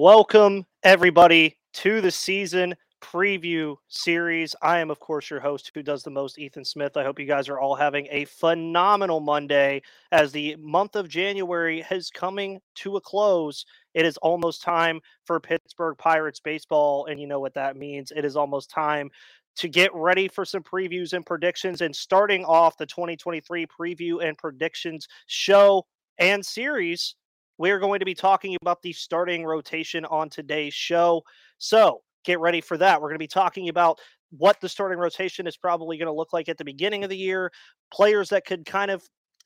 Welcome, everybody, to the season preview series. I am, of course, your host who does the most, Ethan Smith. I hope you guys are all having a phenomenal Monday as the month of January is coming to a close. It is almost time for Pittsburgh Pirates baseball, and you know what that means. It is almost time to get ready for some previews and predictions. And starting off the 2023 preview and predictions show and series we are going to be talking about the starting rotation on today's show. So get ready for that. We're going to be talking about what the starting rotation is probably going to look like at the beginning of the year, players that could kind of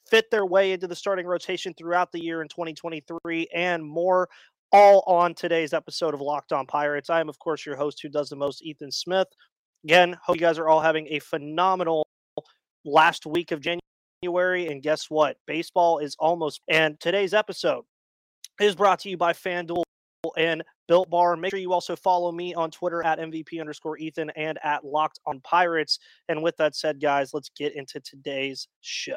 fit their way into the starting rotation throughout the year in 2023, and more. All on today's episode of Locked On Pirates. I am, of course, your host who does the most, Ethan Smith. Again, hope you guys are all having a phenomenal last week of January. And guess what? Baseball is almost. And today's episode, is brought to you by FanDuel and Built Bar. Make sure you also follow me on Twitter at MVP underscore Ethan and at Locked on Pirates. And with that said, guys, let's get into today's show.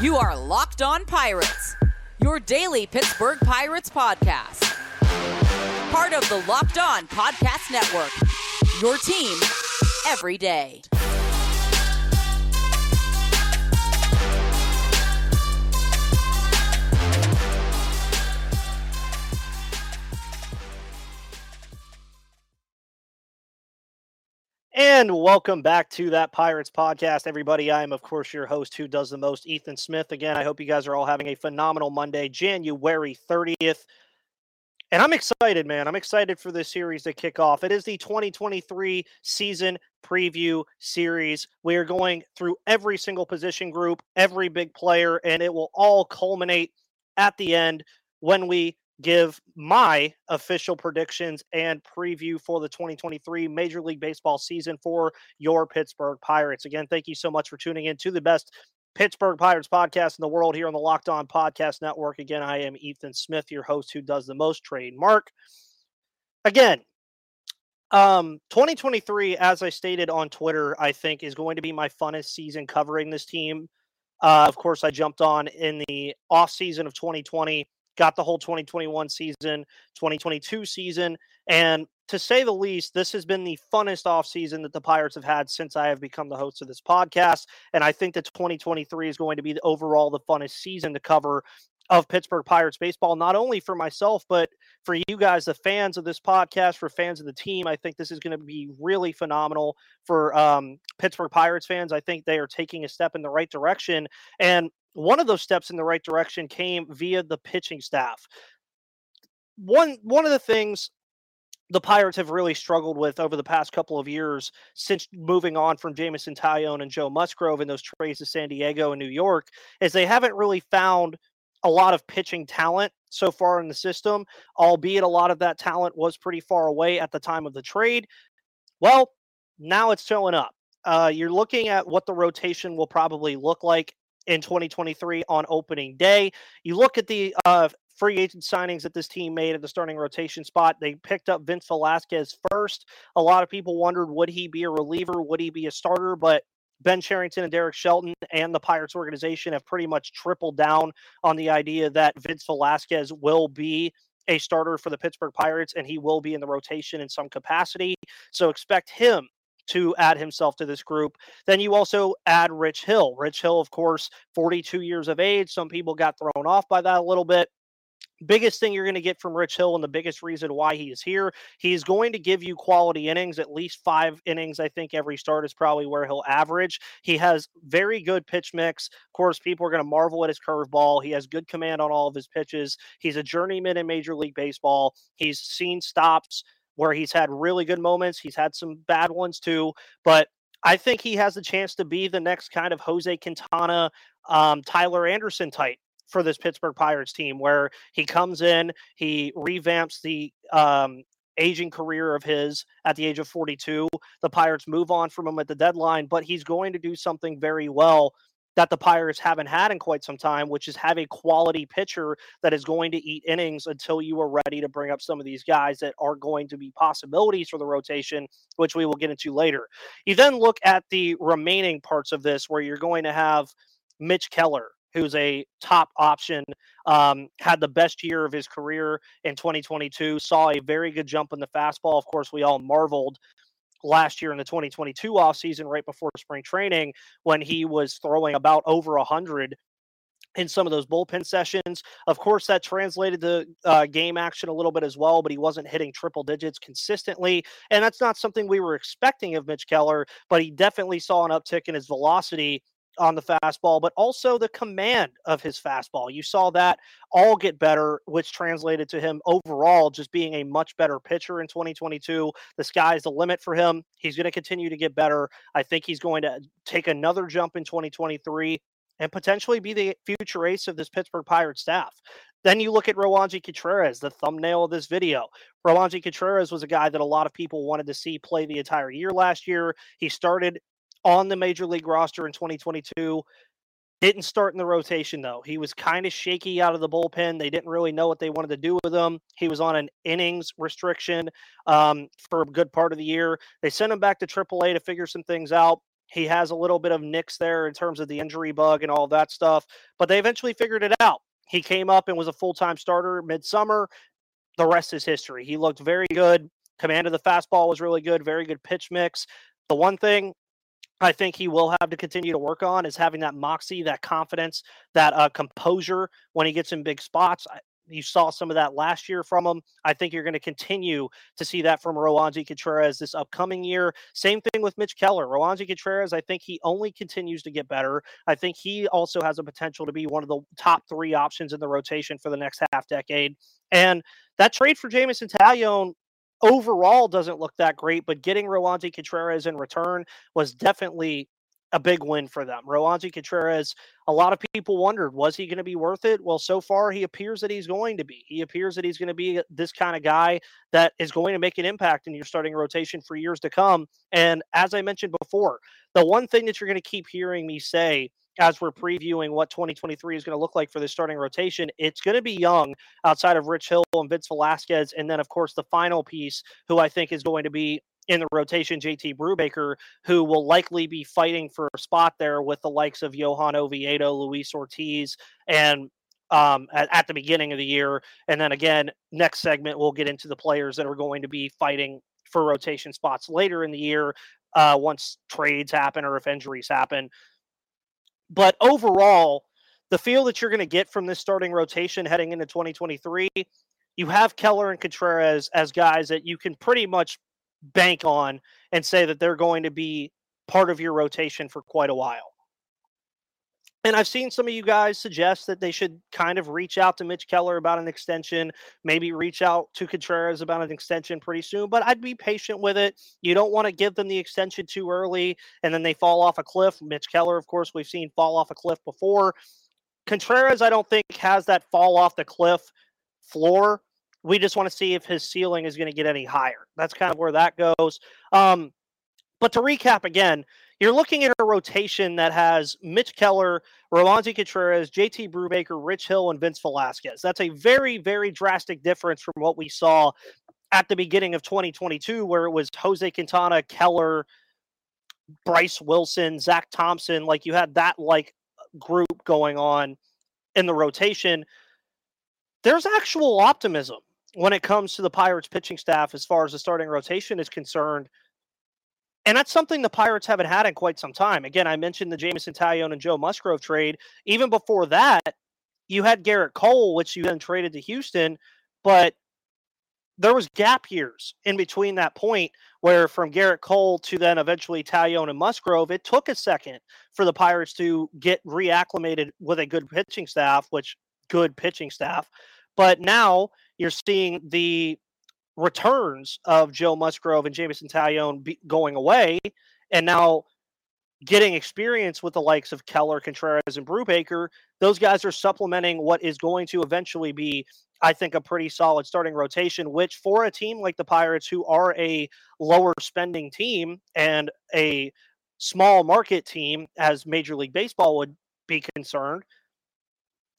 You are Locked on Pirates, your daily Pittsburgh Pirates podcast. Part of the Locked On Podcast Network, your team every day. And welcome back to that Pirates podcast, everybody. I am, of course, your host who does the most, Ethan Smith. Again, I hope you guys are all having a phenomenal Monday, January 30th. And I'm excited, man. I'm excited for this series to kick off. It is the 2023 season preview series. We are going through every single position group, every big player, and it will all culminate at the end when we give my official predictions and preview for the 2023 Major League Baseball season for your Pittsburgh Pirates. Again, thank you so much for tuning in to the best Pittsburgh Pirates podcast in the world here on the Locked On Podcast Network. Again, I am Ethan Smith, your host who does the most trademark. Again, um, 2023, as I stated on Twitter, I think is going to be my funnest season covering this team. Uh, of course, I jumped on in the off season of 2020 got the whole 2021 season, 2022 season. And to say the least, this has been the funnest offseason that the Pirates have had since I have become the host of this podcast. And I think that 2023 is going to be the, overall the funnest season to cover of Pittsburgh Pirates baseball, not only for myself, but for you guys, the fans of this podcast, for fans of the team. I think this is going to be really phenomenal for um, Pittsburgh Pirates fans. I think they are taking a step in the right direction. And one of those steps in the right direction came via the pitching staff. One one of the things the Pirates have really struggled with over the past couple of years since moving on from Jameson Taillon and Joe Musgrove in those trades to San Diego and New York is they haven't really found a lot of pitching talent so far in the system, albeit a lot of that talent was pretty far away at the time of the trade. Well, now it's showing up. Uh, you're looking at what the rotation will probably look like in 2023 on opening day. You look at the uh, free agent signings that this team made at the starting rotation spot. They picked up Vince Velasquez first. A lot of people wondered would he be a reliever? Would he be a starter? But Ben Cherington and Derek Shelton and the Pirates organization have pretty much tripled down on the idea that Vince Velasquez will be a starter for the Pittsburgh Pirates and he will be in the rotation in some capacity. So expect him to add himself to this group. Then you also add Rich Hill. Rich Hill, of course, 42 years of age. Some people got thrown off by that a little bit. Biggest thing you're going to get from Rich Hill, and the biggest reason why he is here, he's going to give you quality innings, at least five innings. I think every start is probably where he'll average. He has very good pitch mix. Of course, people are going to marvel at his curveball. He has good command on all of his pitches. He's a journeyman in Major League Baseball. He's seen stops where he's had really good moments. He's had some bad ones too, but I think he has a chance to be the next kind of Jose Quintana, um, Tyler Anderson type for this Pittsburgh Pirates team, where he comes in, he revamps the um, aging career of his at the age of 42. The Pirates move on from him at the deadline, but he's going to do something very well that the Pirates haven't had in quite some time, which is have a quality pitcher that is going to eat innings until you are ready to bring up some of these guys that are going to be possibilities for the rotation, which we will get into later. You then look at the remaining parts of this where you're going to have Mitch Keller, who's a top option, um, had the best year of his career in 2022, saw a very good jump in the fastball. Of course, we all marveled last year in the 2022 offseason right before spring training when he was throwing about over 100 in some of those bullpen sessions. Of course, that translated to uh, game action a little bit as well, but he wasn't hitting triple digits consistently. And that's not something we were expecting of Mitch Keller, but he definitely saw an uptick in his velocity on the fastball, but also the command of his fastball. You saw that all get better, which translated to him overall just being a much better pitcher in 2022. The sky's the limit for him. He's going to continue to get better. I think he's going to take another jump in 2023 and potentially be the future ace of this Pittsburgh Pirates staff. Then you look at Roansy Contreras, the thumbnail of this video. Roansy Contreras was a guy that a lot of people wanted to see play the entire year last year. He started on the major league roster in 2022. Didn't start in the rotation though. He was kind of shaky out of the bullpen. They didn't really know what they wanted to do with him. He was on an innings restriction um, for a good part of the year. They sent him back to AAA to figure some things out. He has a little bit of nicks there in terms of the injury bug and all that stuff, but they eventually figured it out. He came up and was a full time starter midsummer. The rest is history. He looked very good. Command of the fastball was really good. Very good pitch mix. The one thing I think he will have to continue to work on is having that moxie, that confidence, that uh, composure when he gets in big spots. I, you saw some of that last year from him. I think you're going to continue to see that from Roansy Contreras this upcoming year. Same thing with Mitch Keller. Roansy Contreras, I think he only continues to get better. I think he also has a potential to be one of the top three options in the rotation for the next half decade. And that trade for Jameson Taillon overall doesn't look that great, but getting Roansy Contreras in return was definitely a big win for them. Roansy Contreras, a lot of people wondered, was he going to be worth it? Well, so far, he appears that he's going to be. He appears that he's going to be uh, this kind of guy that is going to make an impact in your starting rotation for years to come. And as I mentioned before, the one thing that you're going to keep hearing me say as we're previewing what 2023 is going to look like for the starting rotation, it's going to be young outside of Rich Hill and Vince Velasquez. And then, of course, the final piece, who I think is going to be in the rotation, JT Brubaker, who will likely be fighting for a spot there with the likes of Johan Oviedo, Luis Ortiz, and um, at, at, the beginning of the year. And then again, next segment, we'll get into the players that are going to be fighting for rotation spots later in the year uh, once trades happen or if injuries happen. But overall, the feel that you're going to get from this starting rotation heading into 2023, you have Keller and Contreras as guys that you can pretty much bank on and say that they're going to be part of your rotation for quite a while. And I've seen some of you guys suggest that they should kind of reach out to Mitch Keller about an extension, maybe reach out to Contreras about an extension pretty soon, but I'd be patient with it. You don't want to give them the extension too early and then they fall off a cliff. Mitch Keller, of course, we've seen fall off a cliff before. Contreras, I don't think has that fall off the cliff floor. We just want to see if his ceiling is going to get any higher. That's kind of where that goes. Um, but to recap again, you're looking at a rotation that has Mitch Keller, Roansy Contreras, JT Brubaker, Rich Hill, and Vince Velasquez. That's a very, very drastic difference from what we saw at the beginning of 2022, where it was Jose Quintana, Keller, Bryce Wilson, Zach Thompson. Like you had that like group going on in the rotation. There's actual optimism when it comes to the Pirates pitching staff as far as the starting rotation is concerned and that's something the Pirates haven't had in quite some time. Again, I mentioned the Jameson Taillon and Joe Musgrove trade. Even before that, you had Gerrit Cole, which you then traded to Houston, but there was gap years in between that point where from Gerrit Cole to then eventually Taillon and Musgrove, it took a second for the Pirates to get reacclimated with a good pitching staff, which good pitching staff. But now you're seeing the returns of Joe Musgrove and Jameson Taillon be- going away, and now getting experience with the likes of Keller, Contreras, and Brubaker, those guys are supplementing what is going to eventually be, I think, a pretty solid starting rotation, which for a team like the Pirates, who are a lower spending team and a small market team, as Major League Baseball would be concerned,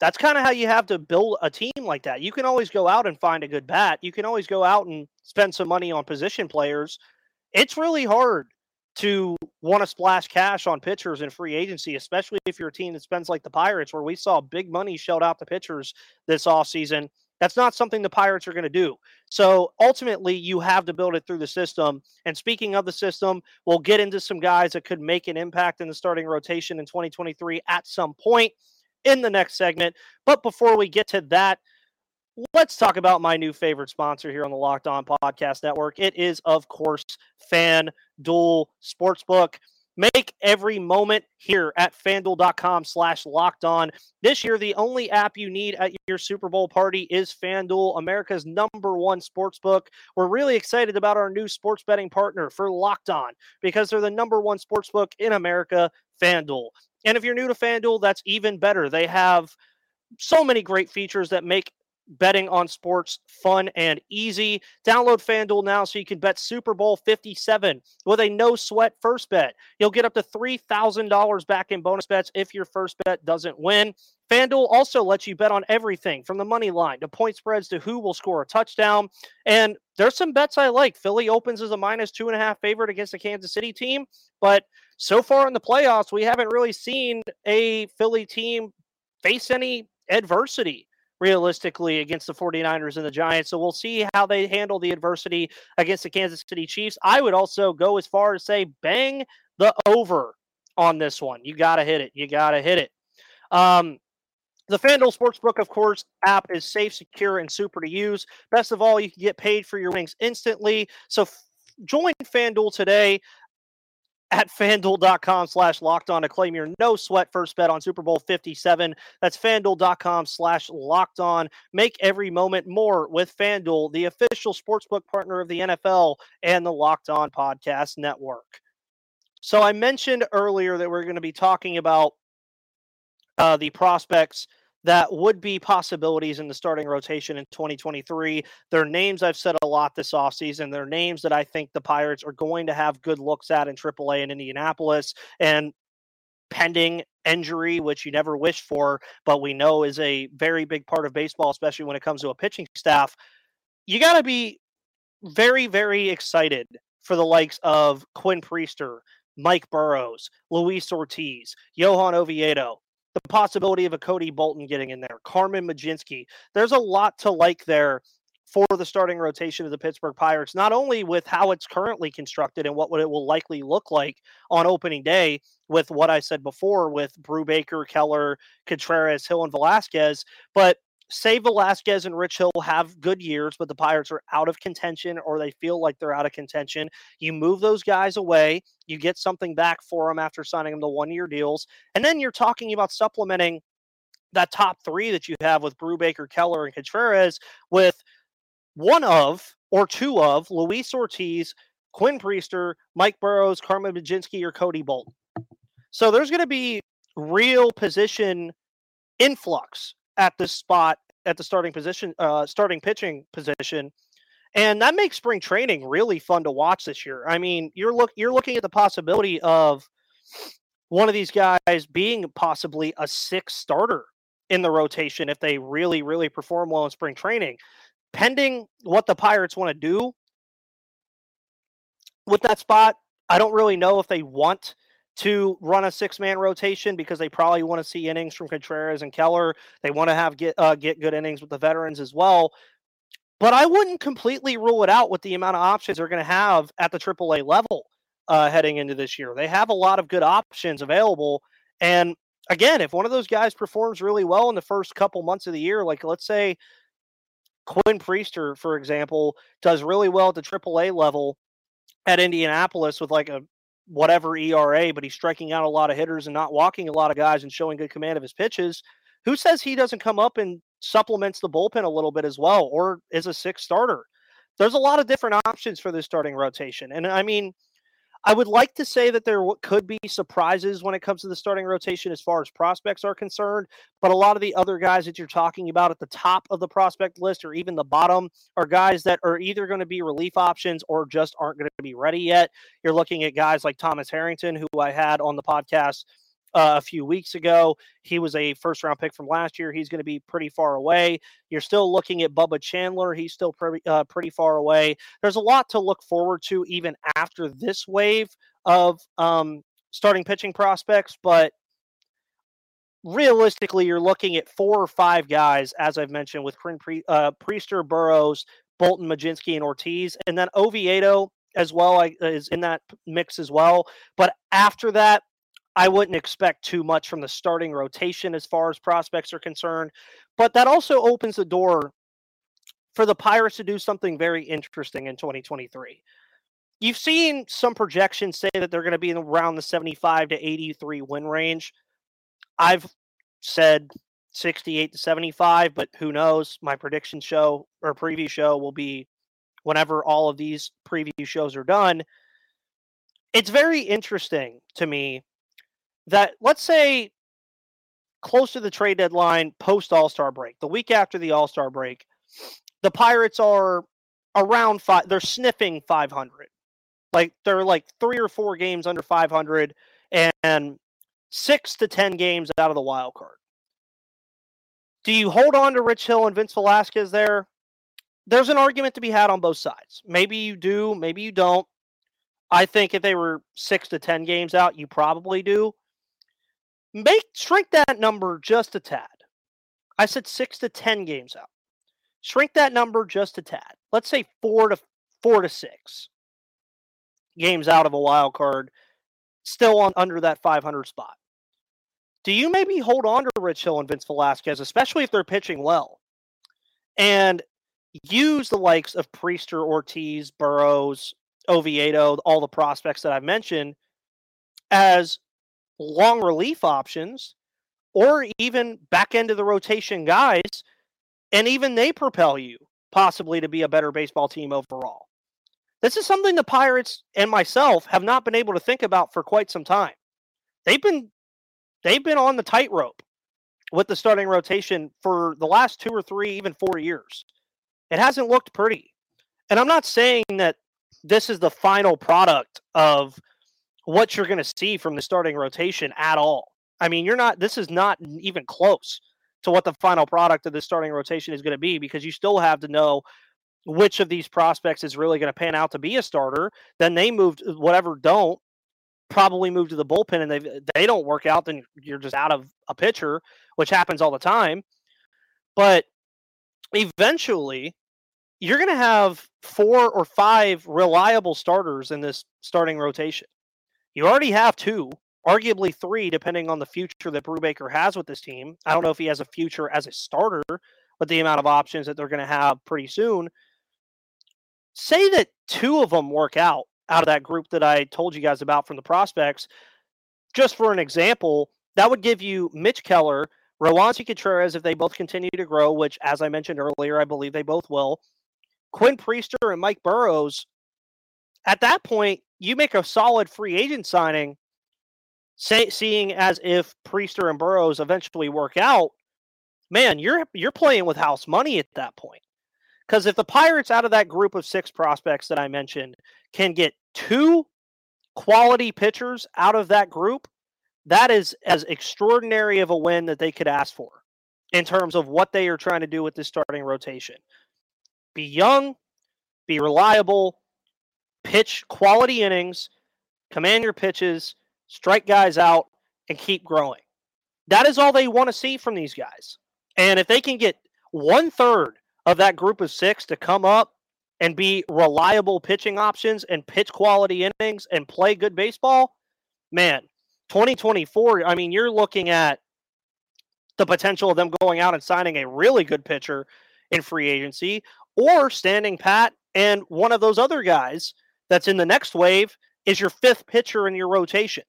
that's kind of how you have to build a team like that. You can always go out and find a good bat. You can always go out and spend some money on position players. It's really hard to want to splash cash on pitchers in free agency, especially if you're a team that spends like the Pirates, where we saw big money shelled out to pitchers this offseason. That's not something the Pirates are going to do. So ultimately, you have to build it through the system. And speaking of the system, we'll get into some guys that could make an impact in the starting rotation in 2023 at some point in the next segment. But before we get to that, let's talk about my new favorite sponsor here on the Locked On Podcast Network. It is, of course, FanDuel Sportsbook. Make every moment here at fanduel.com slash locked on. This year, the only app you need at your Super Bowl party is FanDuel, America's number one sports book. We're really excited about our new sports betting partner for Locked On because they're the number one sports book in America, FanDuel. And if you're new to FanDuel, that's even better. They have so many great features that make betting on sports fun and easy. Download FanDuel now so you can bet Super Bowl 57 with a no sweat first bet. You'll get up to $3,000 back in bonus bets if your first bet doesn't win. FanDuel also lets you bet on everything from the money line to point spreads to who will score a touchdown. And there's some bets I like. Philly opens as a minus two and a half favorite against the Kansas City team. But so far in the playoffs, we haven't really seen a Philly team face any adversity realistically against the 49ers and the Giants. So we'll see how they handle the adversity against the Kansas City Chiefs. I would also go as far as say bang the over on this one. You got to hit it. You got to hit it. Um, the FanDuel Sportsbook, of course, app is safe, secure, and super to use. Best of all, you can get paid for your winnings instantly. So f- join FanDuel today at fanduel.com slash locked on to claim your no sweat first bet on Super Bowl 57. That's fanduel.com slash locked on. Make every moment more with Fanduel, the official sportsbook partner of the NFL and the Locked On Podcast Network. So I mentioned earlier that we're going to be talking about uh, the prospects that would be possibilities in the starting rotation in 2023. Their names I've said a lot this offseason. They're names that I think the Pirates are going to have good looks at in AAA in Indianapolis. And pending injury, which you never wish for, but we know is a very big part of baseball, especially when it comes to a pitching staff, you got to be very, very excited for the likes of Quinn Priester, Mike Burrows, Luis Ortiz, Johan Oviedo, the possibility of a Cody Bolton getting in there, Carmen Mlodzinski. There's a lot to like there for the starting rotation of the Pittsburgh Pirates, not only with how it's currently constructed and what it will likely look like on opening day, with what I said before with Brubaker, Keller, Contreras, Hill, and Velasquez, but say Velasquez and Rich Hill have good years, but the Pirates are out of contention or they feel like they're out of contention. You move those guys away, you get something back for them after signing them the one year deals. And then you're talking about supplementing that top three that you have with Brubaker, Keller, and Contreras with one of or two of Luis Ortiz, Quinn Priester, Mike Burrows, Carmen Mlodzinski, or Cody Bolton. So there's going to be real position influx at this spot at the starting position, uh, starting pitching position, and that makes spring training really fun to watch this year. I mean, you're look you're looking at the possibility of one of these guys being possibly a six starter in the rotation if they really really perform well in spring training. Pending what the Pirates want to do with that spot, I don't really know if they want to run a six man rotation because they probably want to see innings from Contreras and Keller. They want to have get uh, get good innings with the veterans as well. But I wouldn't completely rule it out with the amount of options they're going to have at the AAA level uh, heading into this year. They have a lot of good options available. And again, if one of those guys performs really well in the first couple months of the year, like let's say Quinn Priester, for example, does really well at the AAA level at Indianapolis with like a whatever ERA, but he's striking out a lot of hitters and not walking a lot of guys and showing good command of his pitches. Who says he doesn't come up and supplements the bullpen a little bit as well, or is a six starter? There's a lot of different options for this starting rotation. And I mean, I would like to say that there could be surprises when it comes to the starting rotation as far as prospects are concerned, but a lot of the other guys that you're talking about at the top of the prospect list or even the bottom are guys that are either going to be relief options or just aren't going to be ready yet. You're looking at guys like Thomas Harrington, who I had on the podcast uh, a few weeks ago. He was a first round pick from last year. He's going to be pretty far away. You're still looking at Bubba Chandler. He's still pretty uh, pretty far away. There's a lot to look forward to even after this wave of um, starting pitching prospects, but realistically, you're looking at four or five guys, as I've mentioned, with Pre- uh, Priester, Burrows, Bolton, Mlodzinski, and Ortiz, and then Oviedo as well is in that mix as well. But after that, I wouldn't expect too much from the starting rotation as far as prospects are concerned. But that also opens the door for the Pirates to do something very interesting in 2023. You've seen some projections say that they're going to be in around the 75 to 83 win range. I've said 68 to 75, but who knows? My prediction show or preview show will be whenever all of these preview shows are done. It's very interesting to me that, let's say, close to the trade deadline, post All Star break, the week after the All Star break, the Pirates are around five, they're sniffing 500. Like they're like three or four games under 500 and six to 10 games out of the wild card. Do you hold on to Rich Hill and Vince Velasquez there? There's an argument to be had on both sides. Maybe you do, maybe you don't. I think if they were six to 10 games out, you probably do. Make shrink that number just a tad. I said six to 10 games out. Shrink that number just a tad. Let's say four to four to six games out of a wild card, still on under that 500 spot do you maybe hold on to Rich Hill and Vince Velasquez, especially if they're pitching well, and use the likes of Priester, Ortiz, Burrows, Oviedo, all the prospects that I've mentioned as long relief options, or even back end of the rotation guys, and even they propel you possibly to be a better baseball team overall. This is something the Pirates and myself have not been able to think about for quite some time. They've been they've been on the tightrope with the starting rotation for the last two or three, even four years. It hasn't looked pretty. And I'm not saying that this is the final product of what you're going to see from the starting rotation at all. I mean, you're not, this is not even close to what the final product of the starting rotation is going to be because you still have to know which of these prospects is really going to pan out to be a starter. Then they moved, uh, whatever don't, probably move to the bullpen and they uh, they don't work out, then you're just out of a pitcher, which happens all the time. But eventually, you're going to have four or five reliable starters in this starting rotation. You already have two, arguably three, depending on the future that Brubaker has with this team. I don't know if he has a future as a starter with the amount of options that they're going to have pretty soon. Say that two of them work out out of that group that I told you guys about from the prospects. Just for an example, that would give you Mitch Keller, Roansy Contreras, if they both continue to grow, which, as I mentioned earlier, I believe they both will. Quinn Priester and Mike Burrows. At that point, you make a solid free agent signing, say, seeing as if Priester and Burrows eventually work out. Man, you're you're playing with house money at that point. Because if the Pirates, out of that group of six prospects that I mentioned, can get two quality pitchers out of that group, that is as extraordinary of a win that they could ask for in terms of what they are trying to do with this starting rotation. Be young, be reliable, pitch quality innings, command your pitches, strike guys out, and keep growing. That is all they want to see from these guys. And if they can get one third of that group of six to come up and be reliable pitching options and pitch quality innings and play good baseball, man, 2024, I mean, you're looking at the potential of them going out and signing a really good pitcher in free agency or standing pat and one of those other guys that's in the next wave is your fifth pitcher in your rotation.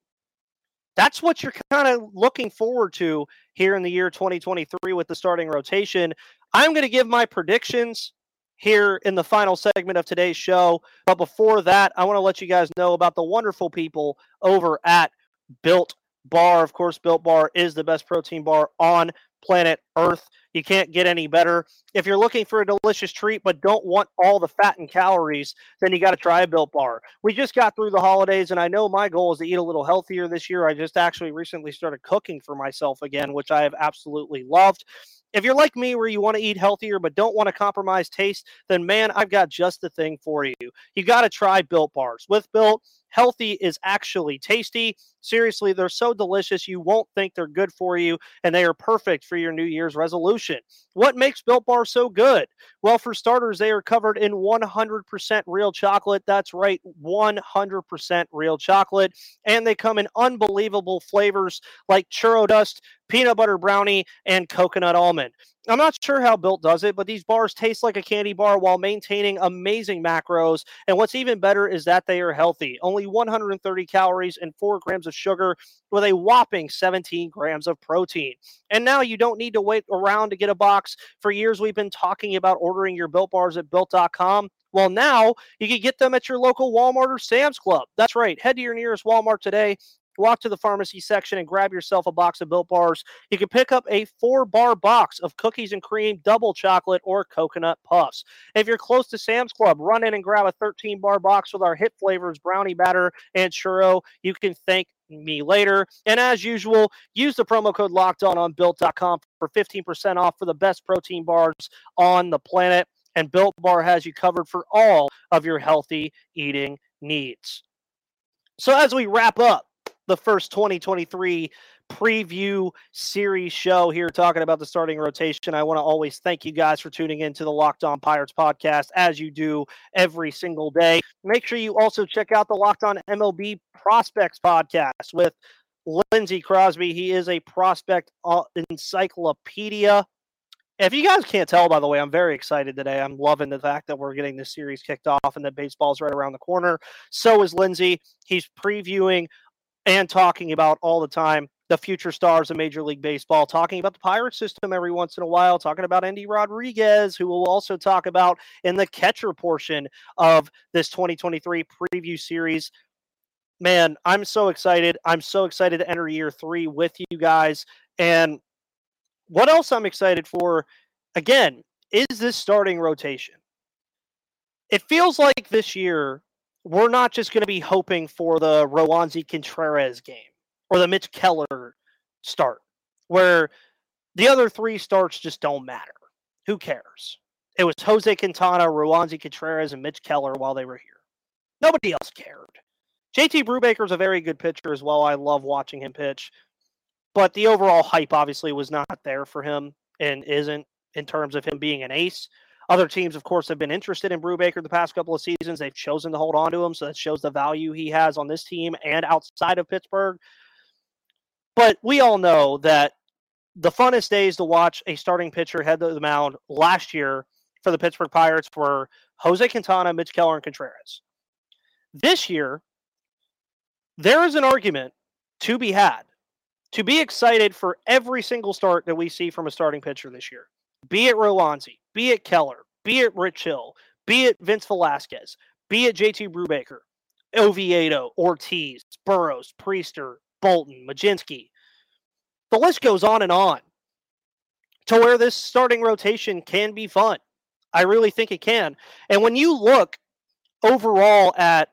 That's what you're kind of looking forward to here in the year 2023 with the starting rotation. I'm going to give my predictions here in the final segment of today's show. But before that, I want to let you guys know about the wonderful people over at Built Bar. Of course, Built Bar is the best protein bar on planet Earth. You can't get any better. If you're looking for a delicious treat but don't want all the fat and calories, then you got to try a Built Bar. We just got through the holidays, and I know my goal is to eat a little healthier this year. I just actually recently started cooking for myself again, which I have absolutely loved. If you're like me, where you want to eat healthier but don't want to compromise taste, then man, I've got just the thing for you. You got to try Built Bars. With Built, healthy is actually tasty. Seriously, they're so delicious, you won't think they're good for you, and they are perfect for your New Year's resolution. What makes Built Bar so good? Well, for starters, they are covered in 100% real chocolate. That's right, 100% real chocolate. And they come in unbelievable flavors like churro dust, peanut butter brownie, and coconut almond. I'm not sure how Built does it, but these bars taste like a candy bar while maintaining amazing macros. And what's even better is that they are healthy. Only 130 calories and 4 grams of sugar with a whopping 17 grams of protein. And now you don't need to wait around to get a box. For years, we've been talking about ordering your Built bars at built.com. Well, now you can get them at your local Walmart or Sam's Club. That's right. Head to your nearest Walmart today walk to the pharmacy section and grab yourself a box of built bars. You can pick up a four bar box of cookies and cream, double chocolate, or coconut puffs. If you're close to Sam's Club, run in and grab a 13 bar box with our hit flavors brownie batter and churro. You can thank me later. And as usual, use the promo code locked on on built.com for 15% off for the best protein bars on the planet. And Built Bar has you covered for all of your healthy eating needs. So as we wrap up, the first 2023 preview series show here talking about the starting rotation. I want to always thank you guys for tuning in to the Locked On Pirates podcast as you do every single day. Make sure you also check out the Locked On MLB Prospects podcast with Lindsey Crosby. He is a prospect uh, encyclopedia. If you guys can't tell, by the way, I'm very excited today. I'm loving the fact that we're getting this series kicked off and that baseball's right around the corner. So is Lindsey. He's previewing and talking about all the time the future stars of Major League Baseball, talking about the pirate system every once in a while, talking about Endy Rodriguez, who we'll also talk about in the catcher portion of this 2023 preview series. Man, I'm so excited. I'm so excited to enter year three with you guys. And what else I'm excited for, again, is this starting rotation. It feels like this year we're not just going to be hoping for the Roansy Contreras game or the Mitch Keller start, where the other three starts just don't matter. Who cares? It was Jose Quintana, Roansy Contreras, and Mitch Keller while they were here. Nobody else cared. JT Brubaker is a very good pitcher as well. I love watching him pitch. But the overall hype obviously was not there for him and isn't in terms of him being an ace. Other teams, of course, have been interested in Brubaker the past couple of seasons. They've chosen to hold on to him, so that shows the value he has on this team and outside of Pittsburgh. But we all know that the funnest days to watch a starting pitcher head to the mound last year for the Pittsburgh Pirates were Jose Quintana, Mitch Keller, and Contreras. This year, there is an argument to be had to be excited for every single start that we see from a starting pitcher this year be it Roansy, be it Keller, be it Rich Hill, be it Vince Velasquez, be it JT Brubaker, Oviedo, Ortiz, Burrows, Priester, Bolton, Mlodzinski. The list goes on and on to where this starting rotation can be fun. I really think it can. And when you look overall at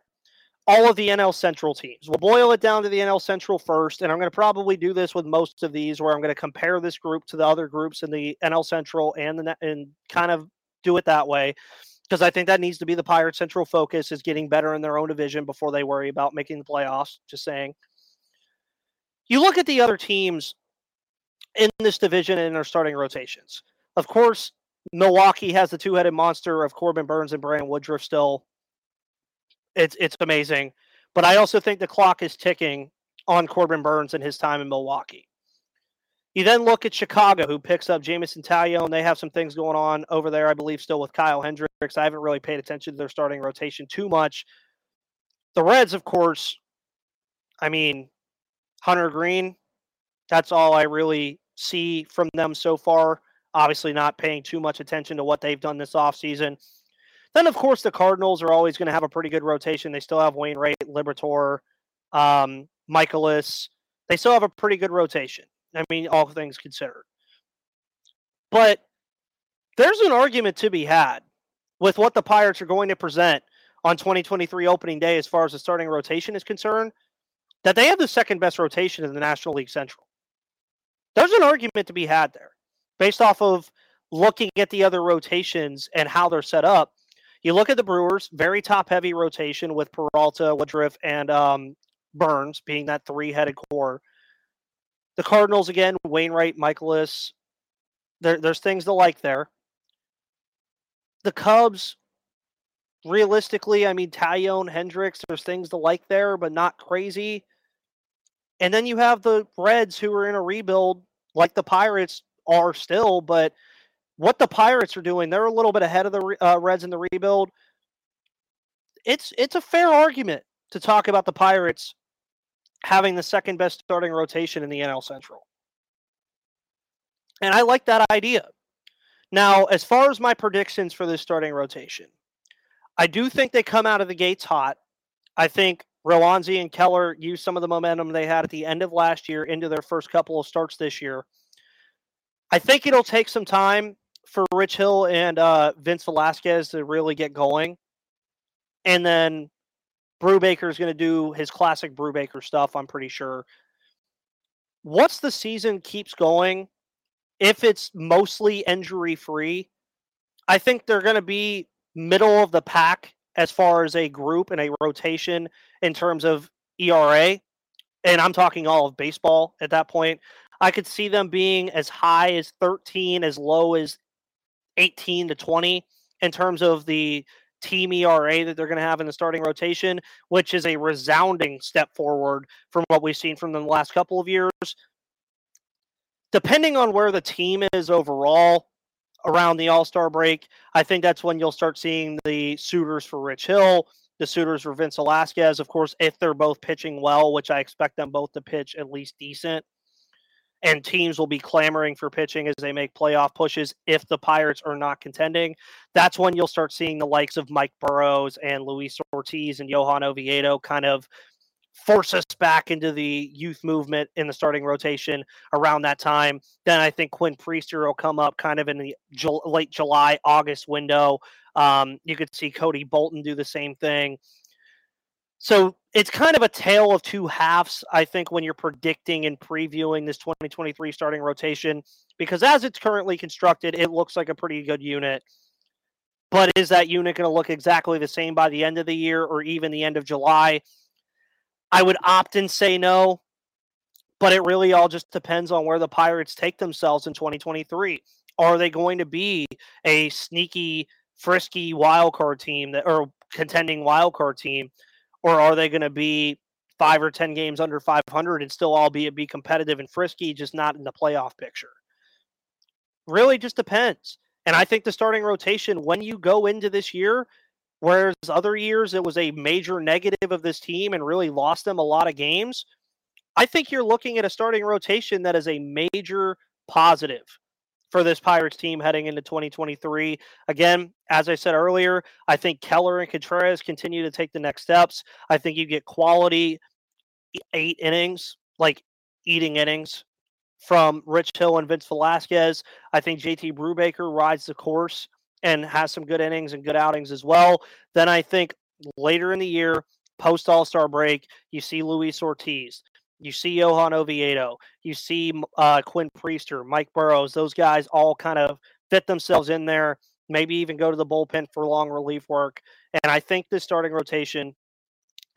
all of the NL Central teams. We'll boil it down to the NL Central first, and I'm going to probably do this with most of these, where I'm going to compare this group to the other groups in the NL Central and the and kind of do it that way, because I think that needs to be the Pirate Central focus is getting better in their own division before they worry about making the playoffs. Just saying. You look at the other teams in this division and their starting rotations. Of course, Milwaukee has the two-headed monster of Corbin Burnes and Brian Woodruff still it's it's amazing. But I also think the clock is ticking on Corbin Burnes and his time in Milwaukee. You then look at Chicago, who picks up Jameson Taillon, and they have some things going on over there, I believe, still with Kyle Hendricks. I haven't really paid attention to their starting rotation too much. The Reds, of course, I mean, Hunter Greene, that's all I really see from them so far. Obviously, not paying too much attention to what they've done this offseason. Then, of course, the Cardinals are always going to have a pretty good rotation. They still have Wainwright, Liberatore, um, Mikolas. They still have a pretty good rotation. I mean, all things considered. But there's an argument to be had with what the Pirates are going to present on 2023 opening day as far as the starting rotation is concerned that they have the second best rotation in the National League Central. There's an argument to be had there based off of looking at the other rotations and how they're set up. You look at the Brewers, very top heavy rotation with Peralta, Woodruff, and um, Burnes being that three headed core. The Cardinals, again, Wainwright, Mikolas. There, there's things to like there. The Cubs, realistically, I mean, Taillon, Hendricks, there's things to like there, but not crazy. And then you have the Reds who are in a rebuild, like the Pirates are still, but what the Pirates are doing, they're a little bit ahead of the uh, Reds in the rebuild. It's it's a fair argument to talk about the Pirates having the second best starting rotation in the NL Central. And I like that idea. Now, as far as my predictions for this starting rotation, I do think they come out of the gates hot. I think Roansy and Keller use some of the momentum they had at the end of last year into their first couple of starts this year. I think it'll take some time for Rich Hill and uh, Vince Velasquez to really get going. And then Brubaker is going to do his classic Brubaker stuff, I'm pretty sure. Once the season keeps going, if it's mostly injury free, I think they're going to be middle of the pack as far as a group and a rotation in terms of ERA. And I'm talking all of baseball at that point. I could see them being as high as 13, as low as 18 to 20 in terms of the team ERA that they're going to have in the starting rotation, which is a resounding step forward from what we've seen from them the last couple of years. Depending on where the team is overall around the All Star break, I think that's when you'll start seeing the suitors for Rich Hill, the suitors for Vince Velasquez. Of course, if they're both pitching well, which I expect them both to pitch at least decent and teams will be clamoring for pitching as they make playoff pushes if the Pirates are not contending. That's when you'll start seeing the likes of Mike Burrows and Luis Ortiz and Johan Oviedo kind of force us back into the youth movement in the starting rotation around that time. Then I think Quinn Priester will come up kind of in the late July, August window. Um, you could see Cody Bolton do the same thing. So it's kind of a tale of two halves, I think, when you're predicting and previewing this 2023 starting rotation, because as it's currently constructed, it looks like a pretty good unit. But is that unit going to look exactly the same by the end of the year or even the end of July? I would opt and say no, but it really all just depends on where the Pirates take themselves in 2023. Are they going to be a sneaky, frisky wild card team that or contending wild card team? Or are they going to be five or ten games under 500 and still albeit be competitive and frisky, just not in the playoff picture? Really, just depends. And I think the starting rotation, when you go into this year, whereas other years it was a major negative of this team and really lost them a lot of games, I think you're looking at a starting rotation that is a major positive for this Pirates team heading into 2023. Again, as I said earlier, I think Keller and Contreras continue to take the next steps. I think you get quality eight innings, like eating innings from Rich Hill and Vince Velasquez. I think JT Brubaker rides the course and has some good innings and good outings as well. Then I think later in the year, post All Star break, you see Luis Ortiz. You see Johan Oviedo. You see uh, Quinn Priester, Mike Burrows. Those guys all kind of fit themselves in there. Maybe even go to the bullpen for long relief work. And I think this starting rotation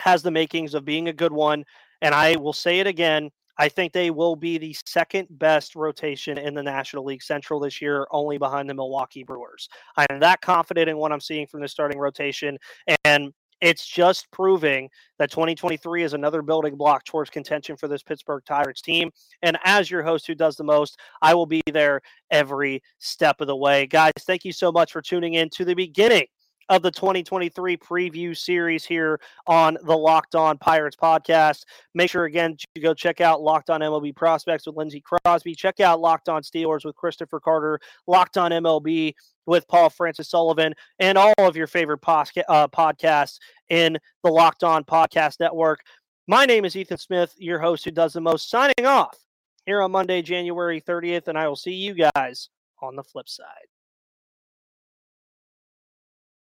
has the makings of being a good one. And I will say it again. I think they will be the second best rotation in the National League Central this year, only behind the Milwaukee Brewers. I'm that confident in what I'm seeing from the starting rotation. And it's just proving that 2023 is another building block towards contention for this Pittsburgh Pirates team. And as your host who does the most, I will be there every step of the way. Guys, thank you so much for tuning in to the beginning of the 2023 preview series here on the Locked On Pirates podcast. Make sure again to go check out Locked On MLB Prospects with Lindsey Crosby. Check out Locked On Steelers with Christopher Carter. Locked On MLB with Paul Francis Sullivan and all of your favorite posca- uh, podcasts in the Locked On Podcast Network. My name is Ethan Smith, your host who does the most, signing off here on Monday, January 30th, and I will see you guys on the flip side.